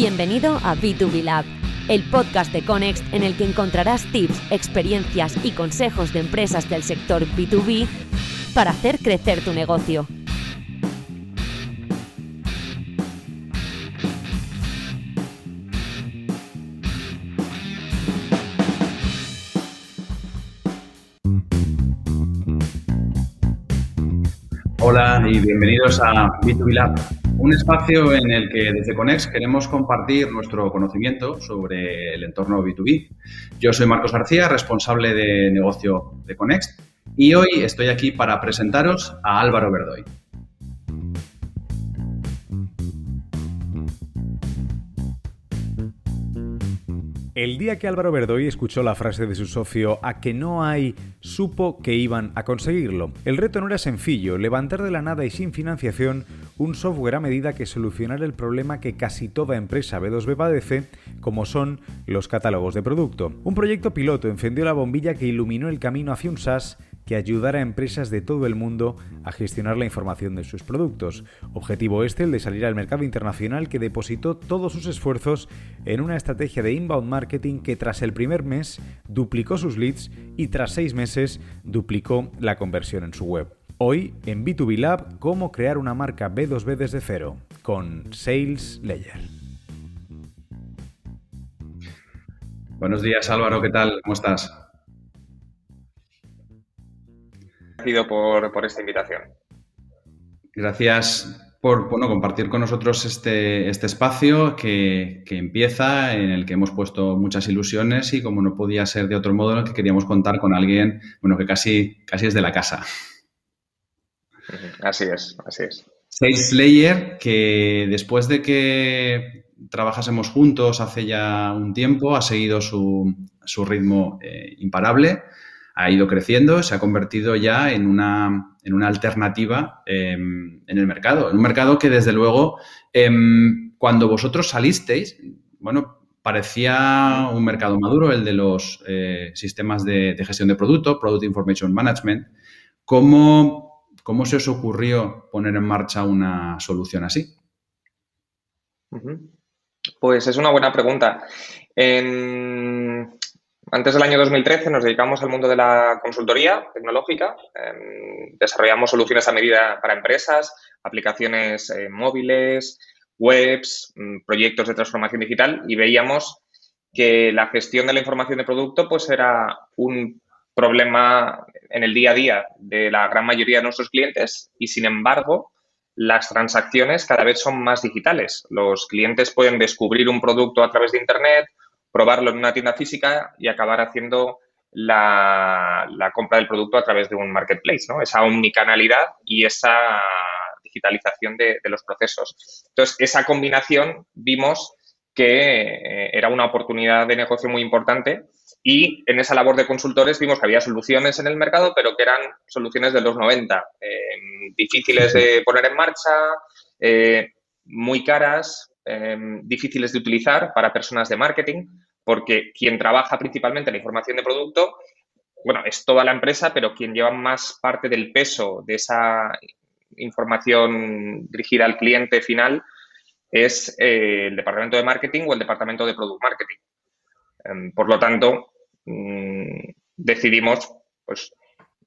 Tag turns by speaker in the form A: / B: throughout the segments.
A: Bienvenido a B2B Lab, el podcast de Conext en el que encontrarás tips, experiencias y consejos de empresas del sector B2B para hacer crecer tu negocio.
B: Hola y bienvenidos a B2B Lab, un espacio en el que desde Conex queremos compartir nuestro conocimiento sobre el entorno B2B. Yo soy Marcos García, responsable de negocio de Conex, y hoy estoy aquí para presentaros a Álvaro Verdoy.
C: El día que Álvaro Verdoy escuchó la frase de su socio a que no hay, supo que iban a conseguirlo. El reto no era sencillo, levantar de la nada y sin financiación un software a medida que solucionara el problema que casi toda empresa B2B padece, como son los catálogos de producto. Un proyecto piloto encendió la bombilla que iluminó el camino hacia un SaaS que ayudara a empresas de todo el mundo a gestionar la información de sus productos. Objetivo este el de salir al mercado internacional que depositó todos sus esfuerzos en una estrategia de inbound marketing que tras el primer mes duplicó sus leads y tras seis meses duplicó la conversión en su web. Hoy en B2B Lab, cómo crear una marca B2B desde cero con Sales Layer.
B: Buenos días Álvaro, ¿qué tal? ¿Cómo estás?
D: Por, por esta invitación.
B: Gracias por bueno, compartir con nosotros este, este espacio que, empieza, en el que hemos puesto muchas ilusiones y como no podía ser de otro modo, en el que queríamos contar con alguien bueno, que casi, casi es de la casa.
D: Así es, así es.
B: Sales Slayer, que después de que trabajásemos juntos hace ya un tiempo, ha seguido su, su ritmo eh, imparable ha ido creciendo, se ha convertido ya en una, en una alternativa em, en el mercado. En un mercado que, desde luego, em, cuando vosotros salisteis, bueno, parecía un mercado maduro, el de los eh, sistemas de, gestión de producto, Product Information Management. ¿Cómo, ¿Cómo, se os ocurrió poner en marcha una solución así?
D: Pues es una buena pregunta. Antes del año 2013 nos dedicamos al mundo de la consultoría tecnológica. Em, desarrollamos soluciones a medida para empresas, aplicaciones eh, móviles, webs, mm, proyectos de transformación digital y veíamos que la gestión de la información de producto pues era un problema en el día a día de la gran mayoría de nuestros clientes y sin embargo las transacciones cada vez son más digitales. Los clientes pueden descubrir un producto a través de Internet probarlo en una tienda física y acabar haciendo la, compra del producto a través de un marketplace, ¿no? Esa omnicanalidad y esa digitalización de, los procesos. Entonces, esa combinación vimos que eh, era una oportunidad de negocio muy importante y en esa labor de consultores vimos que había soluciones en el mercado, pero que eran soluciones de los 90, eh, difíciles de poner en marcha, eh, muy caras, Em, difíciles de utilizar para personas de marketing, porque quien trabaja principalmente la información de producto, bueno, es toda la empresa, pero quien lleva más parte del peso de esa información dirigida al cliente final es eh, el departamento de marketing o el departamento de product marketing. Em, por lo tanto, mm, decidimos pues,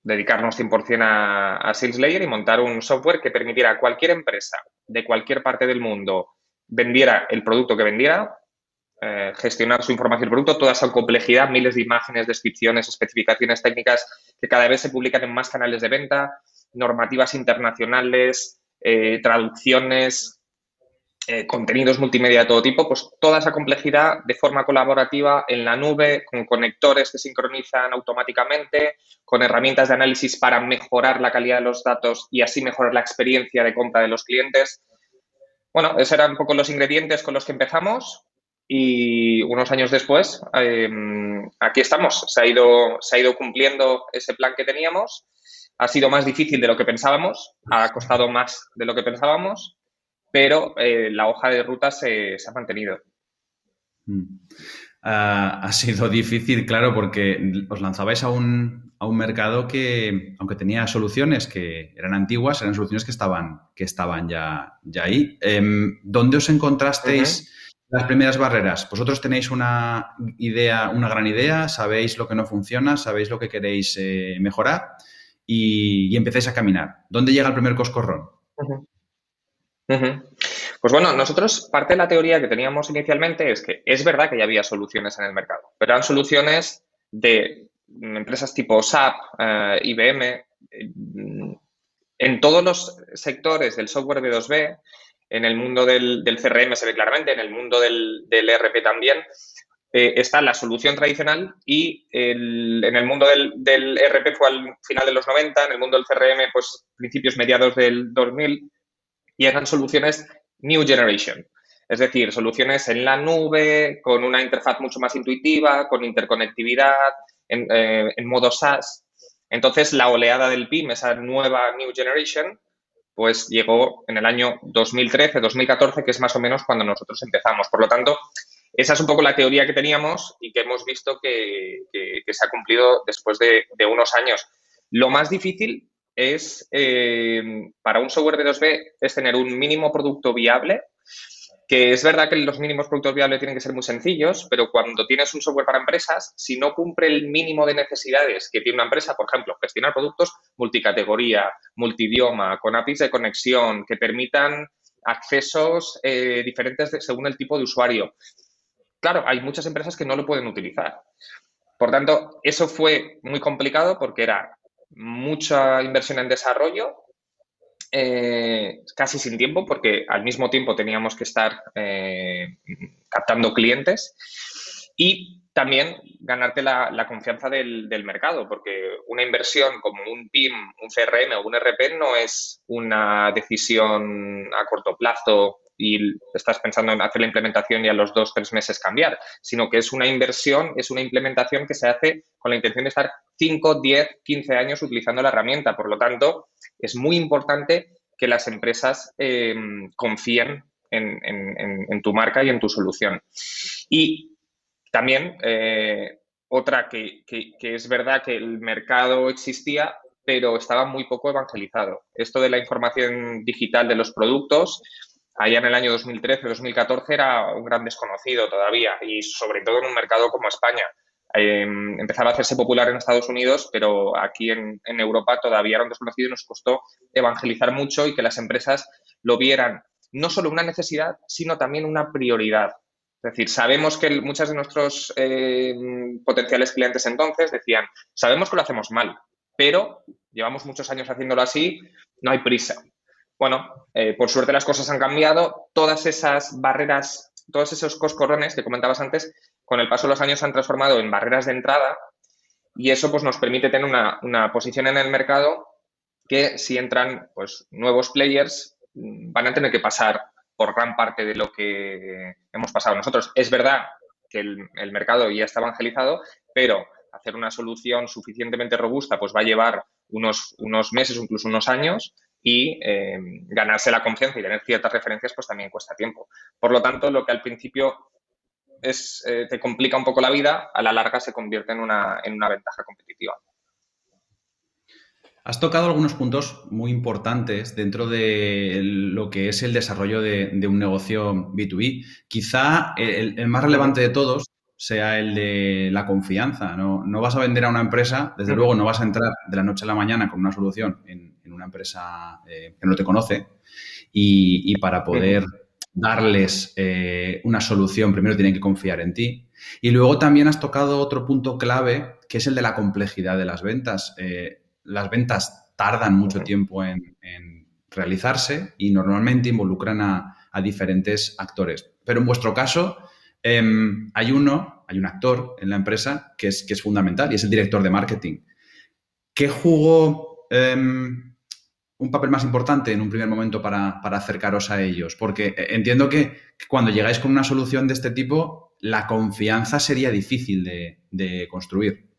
D: dedicarnos 100% a, a SalesLayer y montar un software que permitiera a cualquier empresa de cualquier parte del mundo vendiera el producto que vendiera, eh, gestionar su información del producto, toda esa complejidad, miles de imágenes, descripciones, especificaciones técnicas que cada vez se publican en más canales de venta, normativas internacionales, eh, traducciones, eh, contenidos multimedia de todo tipo, pues toda esa complejidad de forma colaborativa en la nube, con conectores que sincronizan automáticamente, con herramientas de análisis para mejorar la calidad de los datos y así mejorar la experiencia de compra de los clientes. Bueno, esos eran un poco los ingredientes con los que empezamos y unos años después, em, aquí estamos. Se ha, ido, se ha ido cumpliendo ese plan que teníamos. Ha sido más difícil de lo que pensábamos, ha costado más de lo que pensábamos, pero eh, la hoja de ruta se, ha mantenido.
B: Mm. Ha sido difícil, claro, porque os lanzabais a un, a un mercado que, aunque tenía soluciones que eran antiguas, eran soluciones que estaban, que estaban ya, ya ahí. Em, ¿Dónde os encontrasteis las primeras barreras. Vosotros tenéis una idea, una gran idea, sabéis lo que no funciona, sabéis lo que queréis eh, mejorar y, empecéis a caminar. ¿Dónde llega el primer coscorrón?
D: Pues bueno, nosotros parte de la teoría que teníamos inicialmente es que es verdad que ya había soluciones en el mercado, pero eran soluciones de empresas tipo SAP, eh, IBM, eh, en todos los sectores del software de 2B, en el mundo del, CRM se ve claramente, en el mundo del, ERP también, eh, está la solución tradicional y en el mundo del, del, ERP fue al final de los 90, en el mundo del CRM, pues principios mediados del 2000, y eran soluciones New Generation. Es decir, soluciones en la nube, con una interfaz mucho más intuitiva, con interconectividad, en, eh, modo SaaS. Entonces, la oleada del PIM, esa nueva New Generation, pues llegó en el año 2013, 2014, que es más o menos cuando nosotros empezamos. Por lo tanto, esa es un poco la teoría que teníamos y que hemos visto que, se ha cumplido después de, de, unos años. Lo más difícil es, eh, para un software de 2B, es tener un mínimo producto viable, que es verdad que los mínimos productos viables tienen que ser muy sencillos, pero cuando tienes un software para empresas, si no cumple el mínimo de necesidades que tiene una empresa, por ejemplo, gestionar productos multicategoría, multidioma, con APIs de conexión, que permitan accesos eh, diferentes según el tipo de usuario. Claro, hay muchas empresas que no lo pueden utilizar. Por tanto, eso fue muy complicado porque era mucha inversión en desarrollo, eh, casi sin tiempo, porque al mismo tiempo teníamos que estar eh, captando clientes y también ganarte la, confianza del, del, mercado, porque una inversión como un PIM, un CRM o un RP no es una decisión a corto plazo y estás pensando en hacer la implementación y a los dos, tres meses cambiar, sino que es una inversión, es una implementación que se hace con la intención de estar 5, 10, 15 años utilizando la herramienta. Por lo tanto, es muy importante que las empresas eh, confíen en, tu marca y en tu solución. Y también, eh, otra que, que, es verdad que el mercado existía, pero estaba muy poco evangelizado. Esto de la información digital de los productos, allá en el año 2013-2014 era un gran desconocido todavía y sobre todo en un mercado como España. Em, empezaba a hacerse popular en Estados Unidos, pero aquí en, Europa todavía era un desconocido y nos costó evangelizar mucho y que las empresas lo vieran no solo una necesidad, sino también una prioridad. Es decir, sabemos que muchos de nuestros em, potenciales clientes entonces decían, sabemos que lo hacemos mal, pero llevamos muchos años haciéndolo así, no hay prisa. Bueno, eh, por suerte las cosas han cambiado, todas esas barreras, todos esos coscorrones que comentabas antes, con el paso de los años se han transformado en barreras de entrada y eso pues, nos permite tener una, posición en el mercado que si entran pues, nuevos players mm, van a tener que pasar por gran parte de lo que hemos pasado nosotros. Es verdad que el, mercado ya está evangelizado, pero hacer una solución suficientemente robusta pues va a llevar unos, unos meses incluso unos años y eh, ganarse la confianza y tener ciertas referencias pues también cuesta tiempo. Por lo tanto, lo que al principio es, eh, te complica un poco la vida, a la larga se convierte en una, en una ventaja competitiva.
B: Has tocado algunos puntos muy importantes dentro de lo que es el desarrollo de, un negocio B2B. Quizá el, más relevante de todos sea el de la confianza. ¿no? vas a vender a una empresa, desde luego no vas a entrar de la noche a la mañana con una solución en, una empresa eh, que no te conoce y, para poder darles eh, una solución, primero tienen que confiar en ti. Y luego también has tocado otro punto clave, que es el de la complejidad de las ventas. Eh, las ventas tardan mucho tiempo en, realizarse y normalmente involucran a, diferentes actores. Pero en vuestro caso, em, hay uno, hay un actor en la empresa que es, que es fundamental y es el director de marketing. ¿Qué jugó em, un papel más importante en un primer momento para, acercaros a ellos? Porque eh, entiendo que, cuando llegáis con una solución de este tipo, la confianza sería difícil de, construir.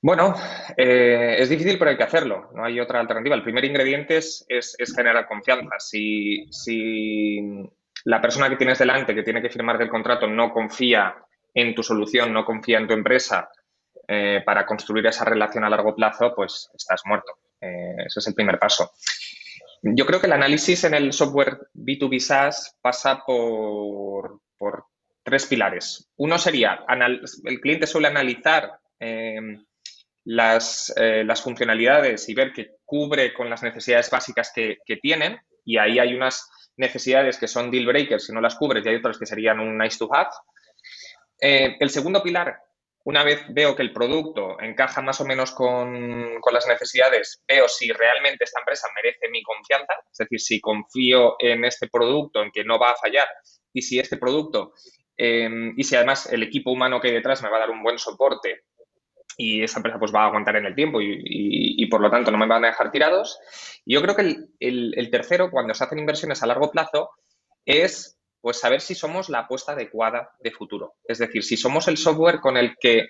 D: Bueno, eh, es difícil, pero hay que hacerlo. No hay otra alternativa. El primer ingrediente es, generar confianza. Si, la persona que tienes delante, que tiene que firmar el contrato, no confía en tu solución, no confía en tu empresa, eh, para construir esa relación a largo plazo, pues estás muerto. Eh, ese es el primer paso. Yo creo que el análisis en el software B2B SaaS pasa por, tres pilares. Uno sería, el cliente suele analizar em, las, eh, las, funcionalidades y ver que cubre con las necesidades básicas que, tienen y ahí hay unas necesidades que son deal breakers si no las cubres y hay otras que serían un nice to have. Eh, el segundo pilar una vez veo que el producto encaja más o menos con, las necesidades, veo si realmente esta empresa merece mi confianza, es decir, si confío en este producto, en que no va a fallar, y si este producto, em, y si además el equipo humano que hay detrás me va a dar un buen soporte y esa empresa pues va a aguantar en el tiempo y, por lo tanto no me van a dejar tirados. Yo creo que el tercero, cuando se hacen inversiones a largo plazo, es pues saber si somos la apuesta adecuada de futuro. Es decir, si somos el software con el que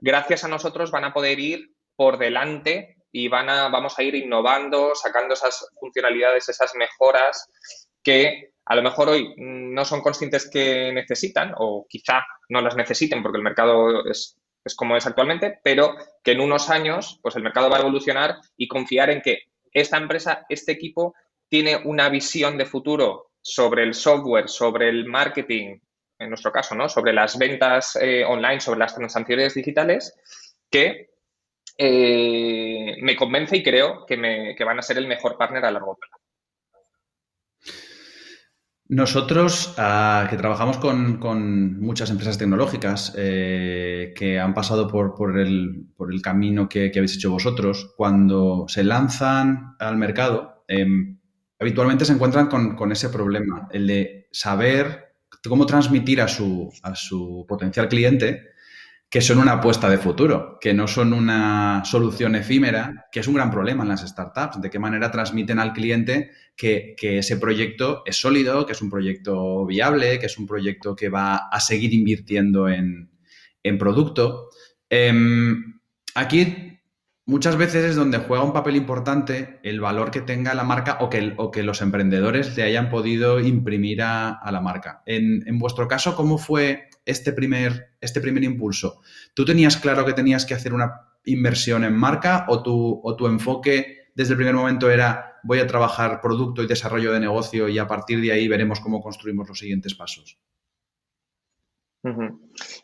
D: gracias a nosotros van a poder ir por delante y van a, vamos a ir innovando, sacando esas funcionalidades, esas mejoras que a lo mejor hoy no son conscientes que necesitan o quizá no las necesiten porque el mercado es, es como es actualmente, pero que en unos años pues el mercado va a evolucionar y confiar en que esta empresa, este equipo tiene una visión de futuro sobre el software, sobre el marketing, en nuestro caso, ¿no? Sobre las ventas eh, online, sobre las transacciones digitales, que eh, me convence y creo que, me, van a ser el mejor partner a largo plazo.
B: Nosotros, ah, que trabajamos con, muchas empresas tecnológicas eh, que han pasado por, el, camino que, habéis hecho vosotros, cuando se lanzan al mercado, em, habitualmente se encuentran con, ese problema, el de saber cómo transmitir a su, a su potencial cliente que son una apuesta de futuro, que no son una solución efímera, que es un gran problema en las startups, de qué manera transmiten al cliente que, ese proyecto es sólido, que es un proyecto viable, que es un proyecto que va a seguir invirtiendo en, producto. Em, aquí muchas veces es donde juega un papel importante el valor que tenga la marca o que, o que los emprendedores le hayan podido imprimir a, la marca. En, vuestro caso, ¿cómo fue este primer, este primer impulso? ¿Tú tenías claro que tenías que hacer una inversión en marca o tu, o tu enfoque desde el primer momento era voy a trabajar producto y desarrollo de negocio y a partir de ahí veremos cómo construimos los siguientes pasos?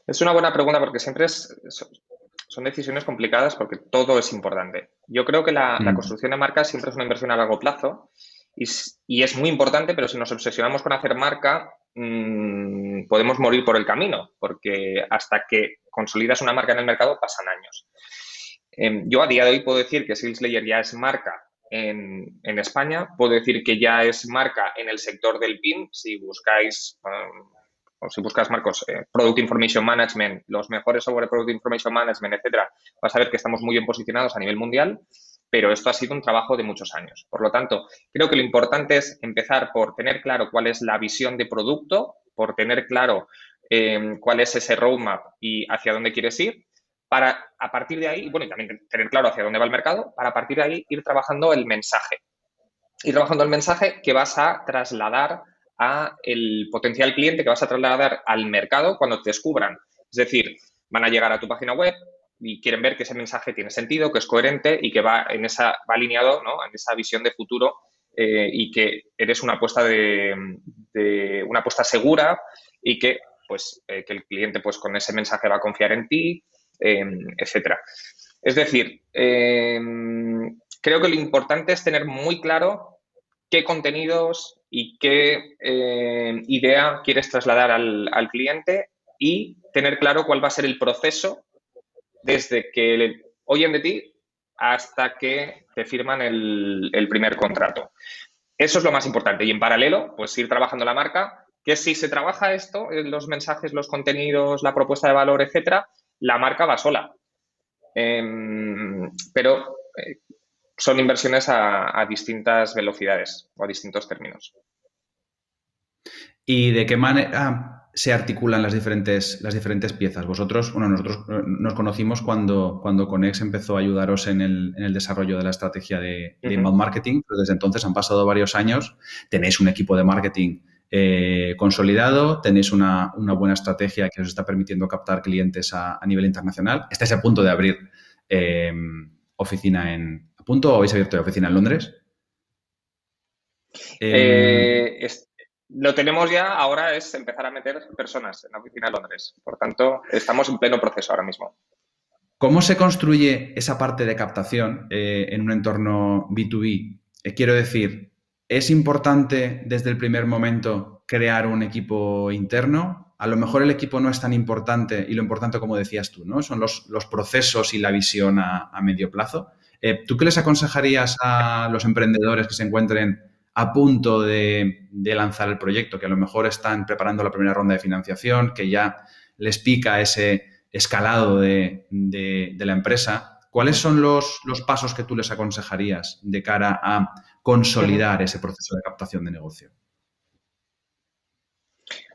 D: Es una buena pregunta porque siempre es, son decisiones complicadas porque todo es importante. Yo creo que la, mm. construcción de marca siempre es una inversión a largo plazo y, es muy importante, pero si nos obsesionamos con hacer marca, mm, podemos morir por el camino, porque hasta que consolidas una marca en el mercado pasan años. Em, yo a día de hoy puedo decir que SalesLayer ya es marca en, España, puedo decir que ya es marca en el sector del PIN, si buscáis... Um, si buscas marcos eh, Product Information Management, los mejores sobre Product Information Management, etcétera, vas a ver que estamos muy bien posicionados a nivel mundial, pero esto ha sido un trabajo de muchos años. Por lo tanto, creo que lo importante es empezar por tener claro cuál es la visión de producto, por tener claro eh, cuál es ese roadmap y hacia dónde quieres ir, para a partir de ahí, bueno, y también tener claro hacia dónde va el mercado, para a partir de ahí ir trabajando el mensaje. Ir trabajando el mensaje que vas a trasladar a el potencial cliente que vas a trasladar al mercado cuando te descubran. Es decir, van a llegar a tu página web y quieren ver que ese mensaje tiene sentido, que es coherente y que va en esa va alineado ¿no? en esa visión de futuro eh, y que eres una apuesta de, una apuesta segura y que pues eh, que el cliente pues con ese mensaje va a confiar en ti, em, etcétera. Es decir, em, creo que lo importante es tener muy claro qué contenidos y qué eh, idea quieres trasladar al, cliente y tener claro cuál va a ser el proceso desde que oyen de ti hasta que te firman el, primer contrato. Eso es lo más importante. Y en paralelo, pues ir trabajando la marca, que si se trabaja esto, los mensajes, los contenidos, la propuesta de valor, etcétera, la marca va sola. Em, pero eh, son inversiones a, distintas velocidades o a distintos términos.
B: ¿Y de qué manera se articulan las diferentes, las diferentes piezas? Vosotros, bueno, nosotros eh, nos conocimos cuando, cuando Conex empezó a ayudaros en el, desarrollo de la estrategia de, inbound marketing, pero desde entonces han pasado varios años, tenéis un equipo de marketing eh, consolidado, tenéis una, buena estrategia que os está permitiendo captar clientes a, nivel internacional. Estáis a punto de abrir eh, oficina en, punto o habéis abierto oficina en Londres?
D: Eh, lo tenemos ya, ahora es empezar a meter personas en la oficina de Londres. Por tanto, estamos en pleno proceso ahora mismo.
B: ¿Cómo se construye esa parte de captación eh, en un entorno B2B? Eh, quiero decir, ¿es importante desde el primer momento crear un equipo interno? A lo mejor el equipo no es tan importante y lo importante, como decías tú, ¿no? Son los, procesos y la visión a, medio plazo. Eh, ¿Tú qué les aconsejarías a los emprendedores que se encuentren a punto de, lanzar el proyecto, que a lo mejor están preparando la primera ronda de financiación, que ya les pica ese escalado de, la empresa, ¿cuáles son los, pasos que tú les aconsejarías de cara a consolidar ese proceso de captación de negocio?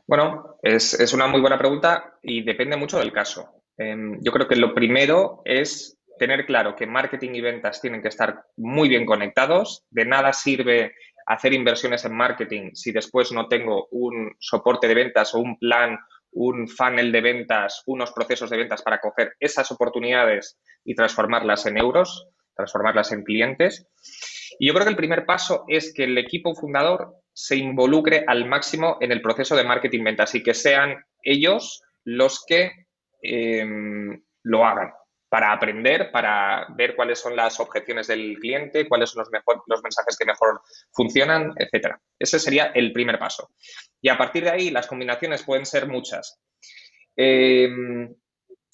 D: Bueno, es, una muy buena pregunta y depende mucho del caso. Em, yo creo que lo primero es tener claro que marketing y ventas tienen que estar muy bien conectados. De nada sirve hacer inversiones en marketing si después no tengo un soporte de ventas o un plan, un funnel de ventas, unos procesos de ventas para coger esas oportunidades y transformarlas en euros, transformarlas en clientes. Y yo creo que el primer paso es que el equipo fundador se involucre al máximo en el proceso de marketing ventas y que sean ellos los que em, lo hagan para aprender, para ver cuáles son las objeciones del cliente, cuáles son los, mensajes que mejor funcionan, etcétera. Ese sería el primer paso. Y a partir de ahí, las combinaciones pueden ser muchas. Em,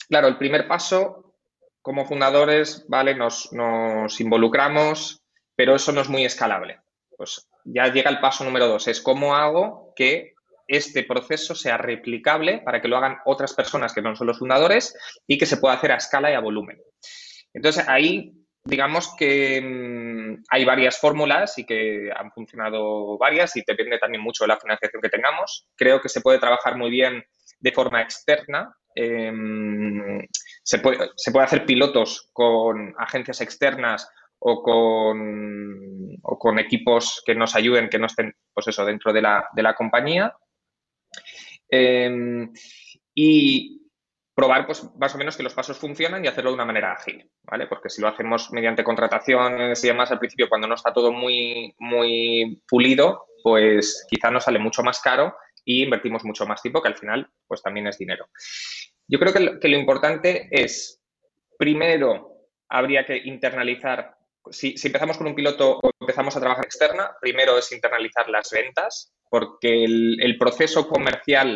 D: claro, el primer paso, como fundadores, vale, nos, nos involucramos, pero eso no es muy escalable. Pues ya llega el paso número dos, es cómo hago que este proceso sea replicable para que lo hagan otras personas que no son los fundadores y que se pueda hacer a escala y a volumen. Entonces, ahí digamos que mm, hay varias fórmulas y que han funcionado varias y depende también mucho de la financiación que tengamos. Creo que se puede trabajar muy bien de forma externa. Em, se, puede, se puede hacer pilotos con agencias externas o con, o con equipos que nos ayuden, que no estén pues eso, dentro de la, de la compañía. Em, y probar, pues, más o menos que los pasos funcionan y hacerlo de una manera ágil, ¿vale? Porque si lo hacemos mediante contrataciones y demás al principio, cuando no está todo muy, muy pulido, pues quizá nos sale mucho más caro y invertimos mucho más tiempo, que al final, pues también es dinero. Yo creo que lo, importante es, primero, habría que internalizar si, empezamos con un piloto o empezamos a trabajar externa, primero es internalizar las ventas, porque el, proceso comercial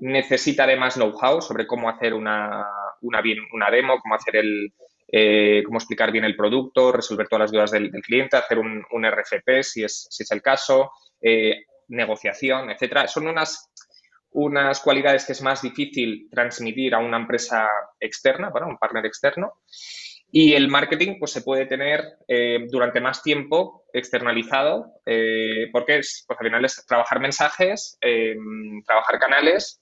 D: necesita además know-how sobre cómo hacer una, una, una, demo, cómo hacer el, eh, cómo explicar bien el producto, resolver todas las dudas del, cliente, hacer un, RFP si es, si es el caso, eh, negociación, etcétera. Son unas, unas cualidades que es más difícil transmitir a una empresa externa, bueno, un partner externo. Y el marketing pues, se puede tener eh, durante más tiempo externalizado, eh, porque es, pues, al final es trabajar mensajes, trabajar canales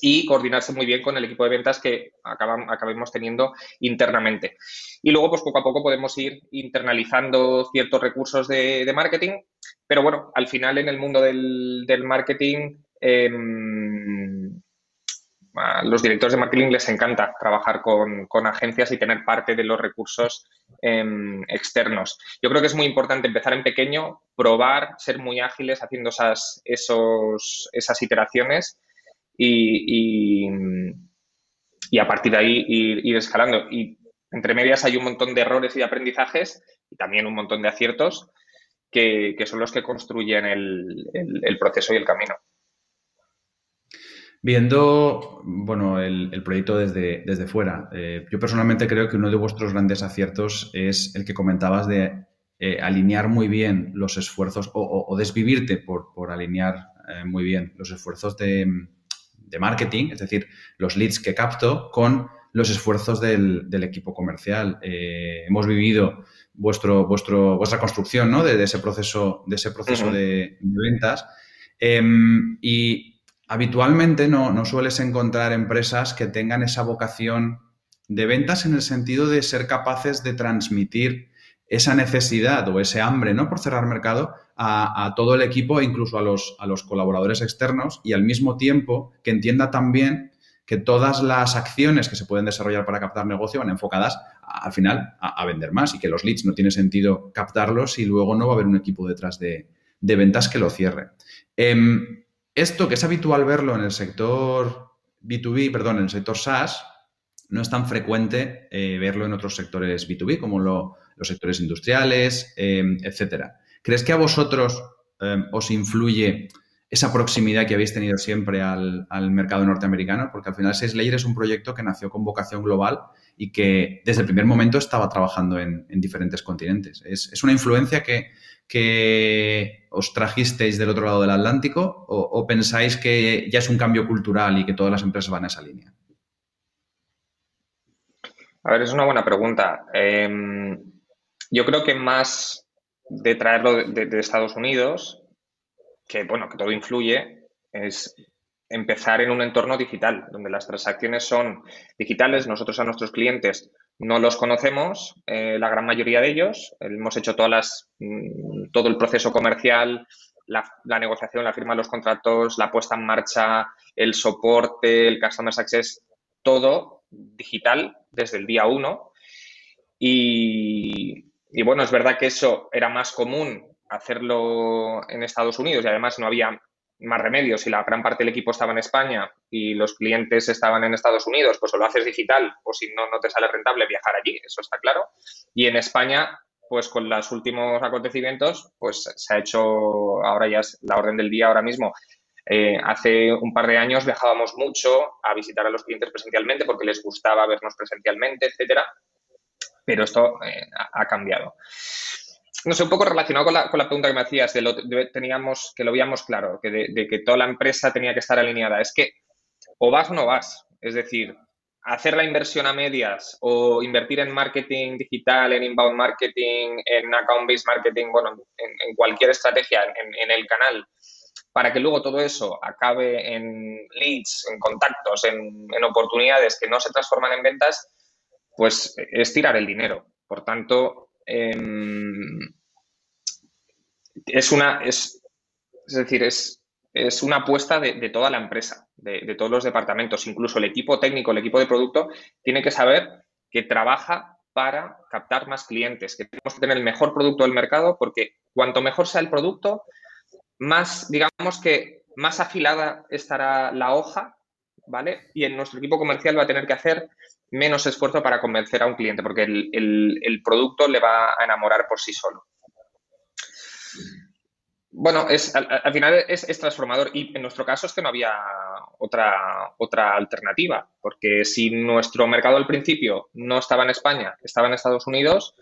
D: y coordinarse muy bien con el equipo de ventas que acabamos teniendo internamente. Y luego, pues poco a poco podemos ir internalizando ciertos recursos de, marketing, pero bueno, al final en el mundo del, del marketing em, a los directores de marketing les encanta trabajar con, agencias y tener parte de los recursos em, externos. Yo creo que es muy importante empezar en pequeño, probar, ser muy ágiles haciendo esas, esos, esas iteraciones y, a partir de ahí ir, escalando. Y entre medias hay un montón de errores y de aprendizajes y también un montón de aciertos que, son los que construyen el proceso y el camino.
B: Viendo, bueno, el, proyecto desde, desde fuera, eh, yo personalmente creo que uno de vuestros grandes aciertos es el que comentabas de eh, alinear muy bien los esfuerzos o, desvivirte por, por alinear eh, muy bien los esfuerzos de, marketing, es decir, los leads que capto con los esfuerzos del, equipo comercial. hemos vivido vuestro, vuestro, vuestra construcción ¿no? de, ese proceso, de, ese proceso de, ventas. Em, y habitualmente no, no sueles encontrar empresas que tengan esa vocación de ventas en el sentido de ser capaces de transmitir esa necesidad o ese hambre ¿no? por cerrar mercado a, todo el equipo e incluso a los, a los, colaboradores externos y al mismo tiempo que entienda también que todas las acciones que se pueden desarrollar para captar negocio van enfocadas al final a, vender más y que los leads no tiene sentido captarlos y luego no va a haber un equipo detrás de, ventas que lo cierre. Em, esto que es habitual verlo en el sector B2B, perdón, en el sector SaaS, no es tan frecuente eh, verlo en otros sectores B2B como los sectores industriales, em, etcétera. ¿Crees que a vosotros em, os influye esa proximidad que habéis tenido siempre al, mercado norteamericano? Porque al final Layer es un proyecto que nació con vocación global y que desde el primer momento estaba trabajando en, diferentes continentes. ¿Es, una influencia que, que, os trajisteis del otro lado del Atlántico o pensáis que ya es un cambio cultural y que todas las empresas van a esa línea?
D: A ver, es una buena pregunta. Em, yo creo que más de traerlo de, Estados Unidos, que bueno, que todo influye, es empezar en un entorno digital, donde las transacciones son digitales. Nosotros a nuestros clientes no los conocemos, eh, la gran mayoría de ellos. Hemos hecho todas las, mm, todo el proceso comercial, la, la, negociación, la firma de los contratos, la puesta en marcha, el soporte, el customer success, todo digital desde el día uno. Y, bueno, es verdad que eso era más común hacerlo en Estados Unidos y además no había más remedios. y la gran parte del equipo estaba en España y los clientes estaban en Estados Unidos, pues o lo haces digital o si no, no te sale rentable viajar allí, eso está claro. Y en España, pues con los últimos acontecimientos, pues se ha hecho, ahora ya es la orden del día ahora mismo, eh, hace un par de años viajábamos mucho a visitar a los clientes presencialmente porque les gustaba vernos presencialmente, etcétera, pero esto eh, ha cambiado. No sé, un poco relacionado con la, pregunta que me hacías, de, lo, teníamos, que lo veíamos claro, que de, que toda la empresa tenía que estar alineada. Es que o vas o no vas. Es decir, hacer la inversión a medias o invertir en marketing digital, en inbound marketing, en account-based marketing, bueno, en, cualquier estrategia, en, el canal, para que luego todo eso acabe en leads, en contactos, en, oportunidades que no se transforman en ventas, pues es tirar el dinero. Por tanto, em, es una, es, decir, es, es una apuesta de, toda la empresa, de, de, todos los departamentos, incluso el equipo técnico, el equipo de producto, tiene que saber que trabaja para captar más clientes, que tenemos que tener el mejor producto del mercado, porque cuanto mejor sea el producto, más, digamos que más afilada estará la hoja, ¿vale? Y en nuestro equipo comercial va a tener que hacer menos esfuerzo para convencer a un cliente, porque el, producto le va a enamorar por sí solo. Bueno, es, al, final es, transformador y en nuestro caso es que no había otra, otra alternativa, porque si nuestro mercado al principio no estaba en España, estaba en Estados Unidos,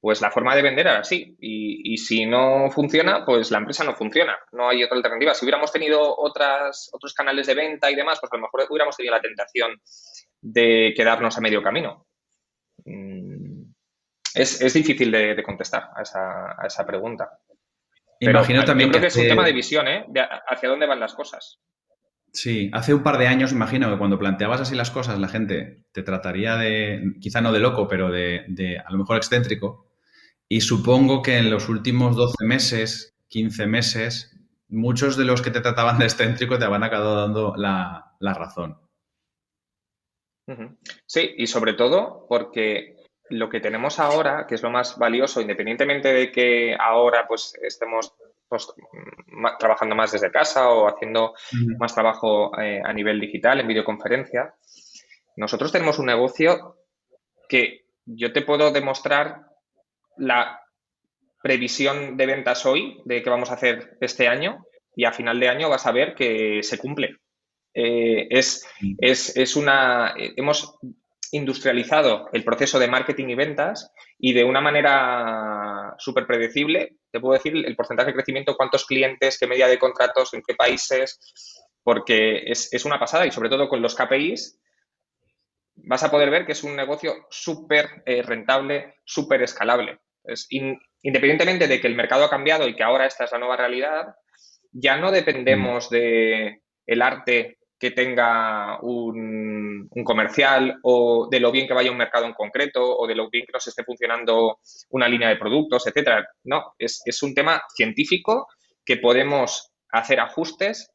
D: pues la forma de vender era así. Y, si no funciona, pues la empresa no funciona. No hay otra alternativa. Si hubiéramos tenido otras, otros canales de venta y demás, pues a lo mejor hubiéramos tenido la tentación de quedarnos a medio camino. Mm, es, difícil de, contestar a esa, pregunta.
B: Imagino también
D: creo que, es un tema de visión, ¿eh? De hacia dónde van las cosas.
B: Sí, hace un par de años imagino que cuando planteabas así las cosas la gente te trataría de, quizá no de loco, pero de, a lo mejor excéntrico, y supongo que en los últimos 12 meses, 15 meses, muchos de los que te trataban de excéntrico te habrán acabado dando la, razón.
D: Sí, y sobre todo porque lo que tenemos ahora, que es lo más valioso, independientemente de que ahora pues estemos pues, trabajando más desde casa o haciendo más trabajo eh, a nivel digital, en videoconferencia, nosotros tenemos un negocio que yo te puedo demostrar la previsión de ventas hoy de qué vamos a hacer este año y a final de año vas a ver que se cumple. Eh, es, es, una. Hemos industrializado el proceso de marketing y ventas y de una manera súper predecible, te puedo decir el porcentaje de crecimiento, cuántos clientes, qué media de contratos, en qué países, porque es, es una pasada y sobre todo con los KPIs vas a poder ver que es un negocio súper eh, rentable, súper escalable independientemente de que el mercado ha cambiado y que ahora esta es la nueva realidad, ya no dependemos mm. de el arte que tenga un, comercial o de lo bien que vaya un mercado en concreto o de lo bien que nos esté funcionando una línea de productos, etcétera. No, es, un tema científico que podemos hacer ajustes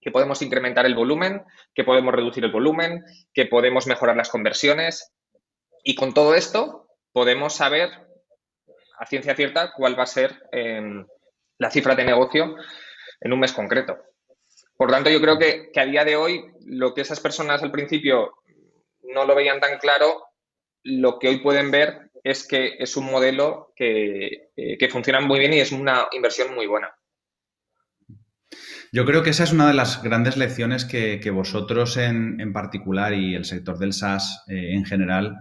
D: que podemos incrementar el volumen, que podemos reducir el volumen, que podemos mejorar las conversiones. Y con todo esto podemos saber a ciencia cierta cuál va a ser em, la cifra de negocio en un mes concreto. Por tanto, yo creo que, a día de hoy lo que esas personas al principio no lo veían tan claro, lo que hoy pueden ver es que es un modelo que, eh, que funciona muy bien y es una inversión muy buena.
B: Yo creo que esa es una de las grandes lecciones que, vosotros en, particular y el sector del SaaS eh, en general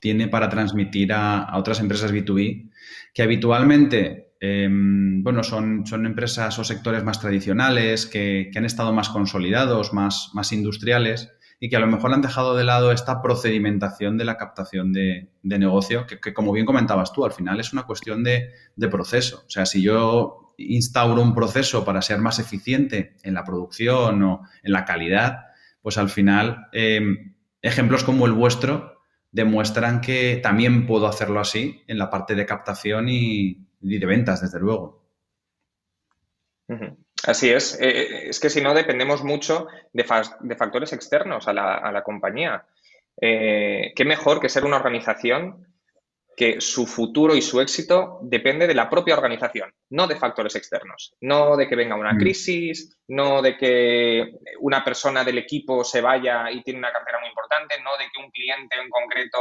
B: tiene para transmitir a, otras empresas B2B que habitualmente em, bueno, son, son, empresas o sectores más tradicionales, que, han estado más consolidados, más, más, industriales y que a lo mejor han dejado de lado esta procedimentación de la captación de, negocio, que, como bien comentabas tú, al final es una cuestión de, de proceso. O sea, si yo instauro un proceso para ser más eficiente en la producción o en la calidad, pues al final em, ejemplos como el vuestro demuestran que también puedo hacerlo así en la parte de captación y, de ventas, desde luego.
D: Así es. Eh, eh, es que si no, dependemos mucho de, factores externos a la, compañía. Eh, ¿Qué mejor que ser una organización que su futuro y su éxito depende de la propia organización, no de factores externos, no de que venga una mm. crisis, no de que una persona del equipo se vaya y tiene una cartera muy importante, no de que un cliente en concreto,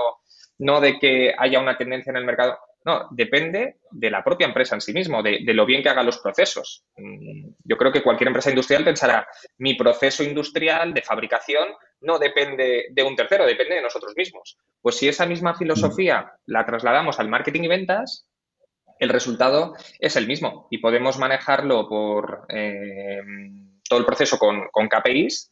D: no de que haya una tendencia en el mercado. No, depende de la propia empresa en sí mismo, de, lo bien que haga los procesos. Mm, yo creo que cualquier empresa industrial pensará, mi proceso industrial de fabricación no depende de un tercero, depende de nosotros mismos. Pues si esa misma filosofía la trasladamos al marketing y ventas, el resultado es el mismo y podemos manejarlo por eh, todo el proceso con, KPIs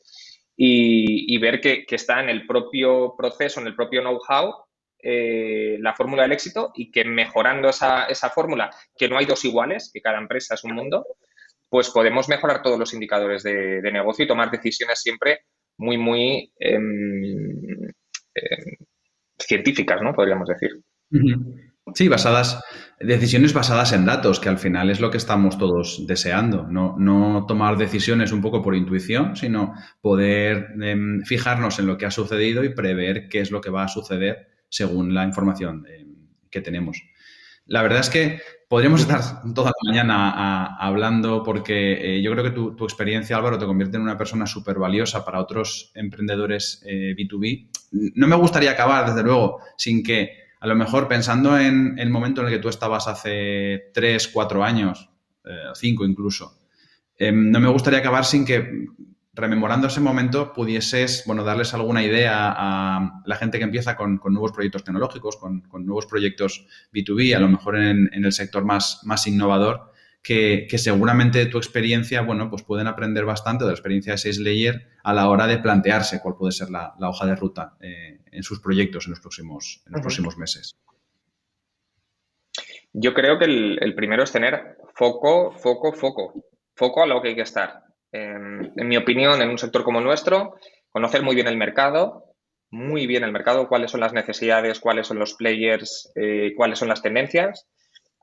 D: y, ver que, está en el propio proceso, en el propio know-how eh, la fórmula del éxito y que mejorando esa, fórmula, que no hay dos iguales, que cada empresa es un mundo, pues podemos mejorar todos los indicadores de, negocio y tomar decisiones siempre muy, muy em, em, científicas, ¿no? Podríamos decir.
B: Sí, basadas, decisiones basadas en datos, que al final es lo que estamos todos deseando. No, no tomar decisiones un poco por intuición, sino poder em, fijarnos en lo que ha sucedido y prever qué es lo que va a suceder según la información eh, que tenemos. La verdad es que podríamos estar toda la mañana hablando porque eh, yo creo que tu, experiencia, Álvaro, te convierte en una persona súper valiosa para otros emprendedores B2B. Eh, no me gustaría acabar, desde luego, sin que, a lo mejor pensando en el momento en el que tú estabas hace tres, cuatro años, cinco incluso, no me gustaría acabar sin que rememorando ese momento, pudieses, bueno, darles alguna idea a la gente que empieza con, nuevos proyectos tecnológicos, con, nuevos proyectos B2B, a lo mejor en, el sector más, más innovador, que, seguramente de tu experiencia, bueno, pues pueden aprender bastante de la experiencia de Sales Layer a la hora de plantearse cuál puede ser la, hoja de ruta eh, en sus proyectos en los próximos, en los próximos meses.
D: Yo creo que el primero es tener foco, foco, foco. Foco a lo que hay que estar en mi opinión, en un sector como nuestro, conocer muy bien el mercado, muy bien el mercado, cuáles son las necesidades, cuáles son los players, eh, cuáles son las tendencias.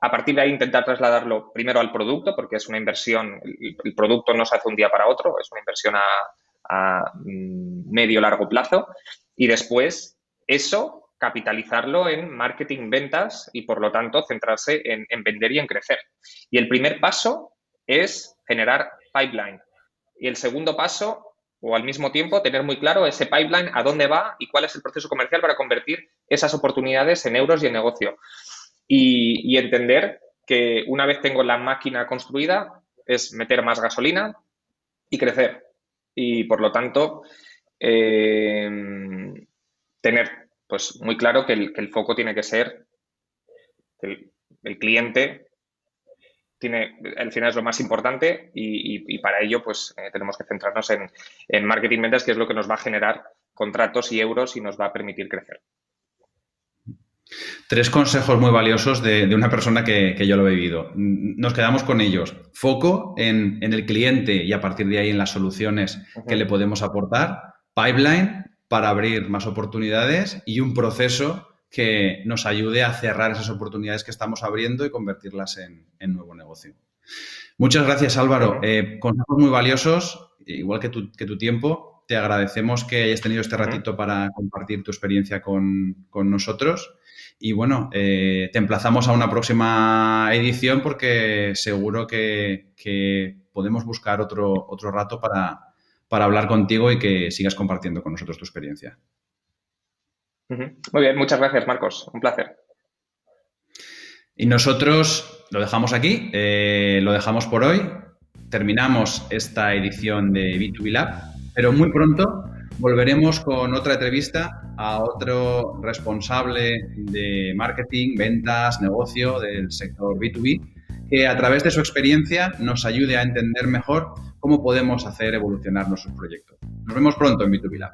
D: A partir de ahí intentar trasladarlo primero al producto, porque es una inversión, el, producto no se hace un día para otro, es una inversión a, mm, medio largo plazo. Y después eso capitalizarlo en marketing, ventas y por lo tanto centrarse en, en vender y en crecer. Y el primer paso es generar pipeline, y el segundo paso, o al mismo tiempo, tener muy claro ese pipeline, a dónde va y cuál es el proceso comercial para convertir esas oportunidades en euros y en negocio. Y, entender que una vez tengo la máquina construida, es meter más gasolina y crecer. Y por lo tanto, eh, tener pues muy claro que el, foco tiene que ser el, el cliente tiene, al final es lo más importante y, para ello pues eh, tenemos que centrarnos en, marketing ventas, que es lo que nos va a generar contratos y euros y nos va a permitir crecer.
B: Tres consejos muy valiosos de, una persona que, yo lo he vivido. Nos quedamos con ellos. Foco en, el cliente y a partir de ahí en las soluciones que le podemos aportar. Pipeline para abrir más oportunidades y un proceso que nos ayude a cerrar esas oportunidades que estamos abriendo y convertirlas en, nuevo negocio. Muchas gracias, Álvaro. Eh, consejos muy valiosos. igual que tu, que tu tiempo, te agradecemos que hayas tenido este ratito para compartir tu experiencia con, nosotros. Y bueno, eh, te emplazamos a una próxima edición porque seguro que, podemos buscar otro, otro rato para, para hablar contigo y que sigas compartiendo con nosotros tu experiencia.
D: Muy bien, muchas gracias, Marcos. Un placer.
B: Y nosotros lo dejamos aquí, eh, lo dejamos por hoy. Terminamos esta edición de B2B Lab, pero muy pronto volveremos con otra entrevista a otro responsable de marketing, ventas, negocio del sector B2B, que a través de su experiencia nos ayude a entender mejor cómo podemos hacer evolucionar nuestros proyectos. Nos vemos pronto en B2B Lab.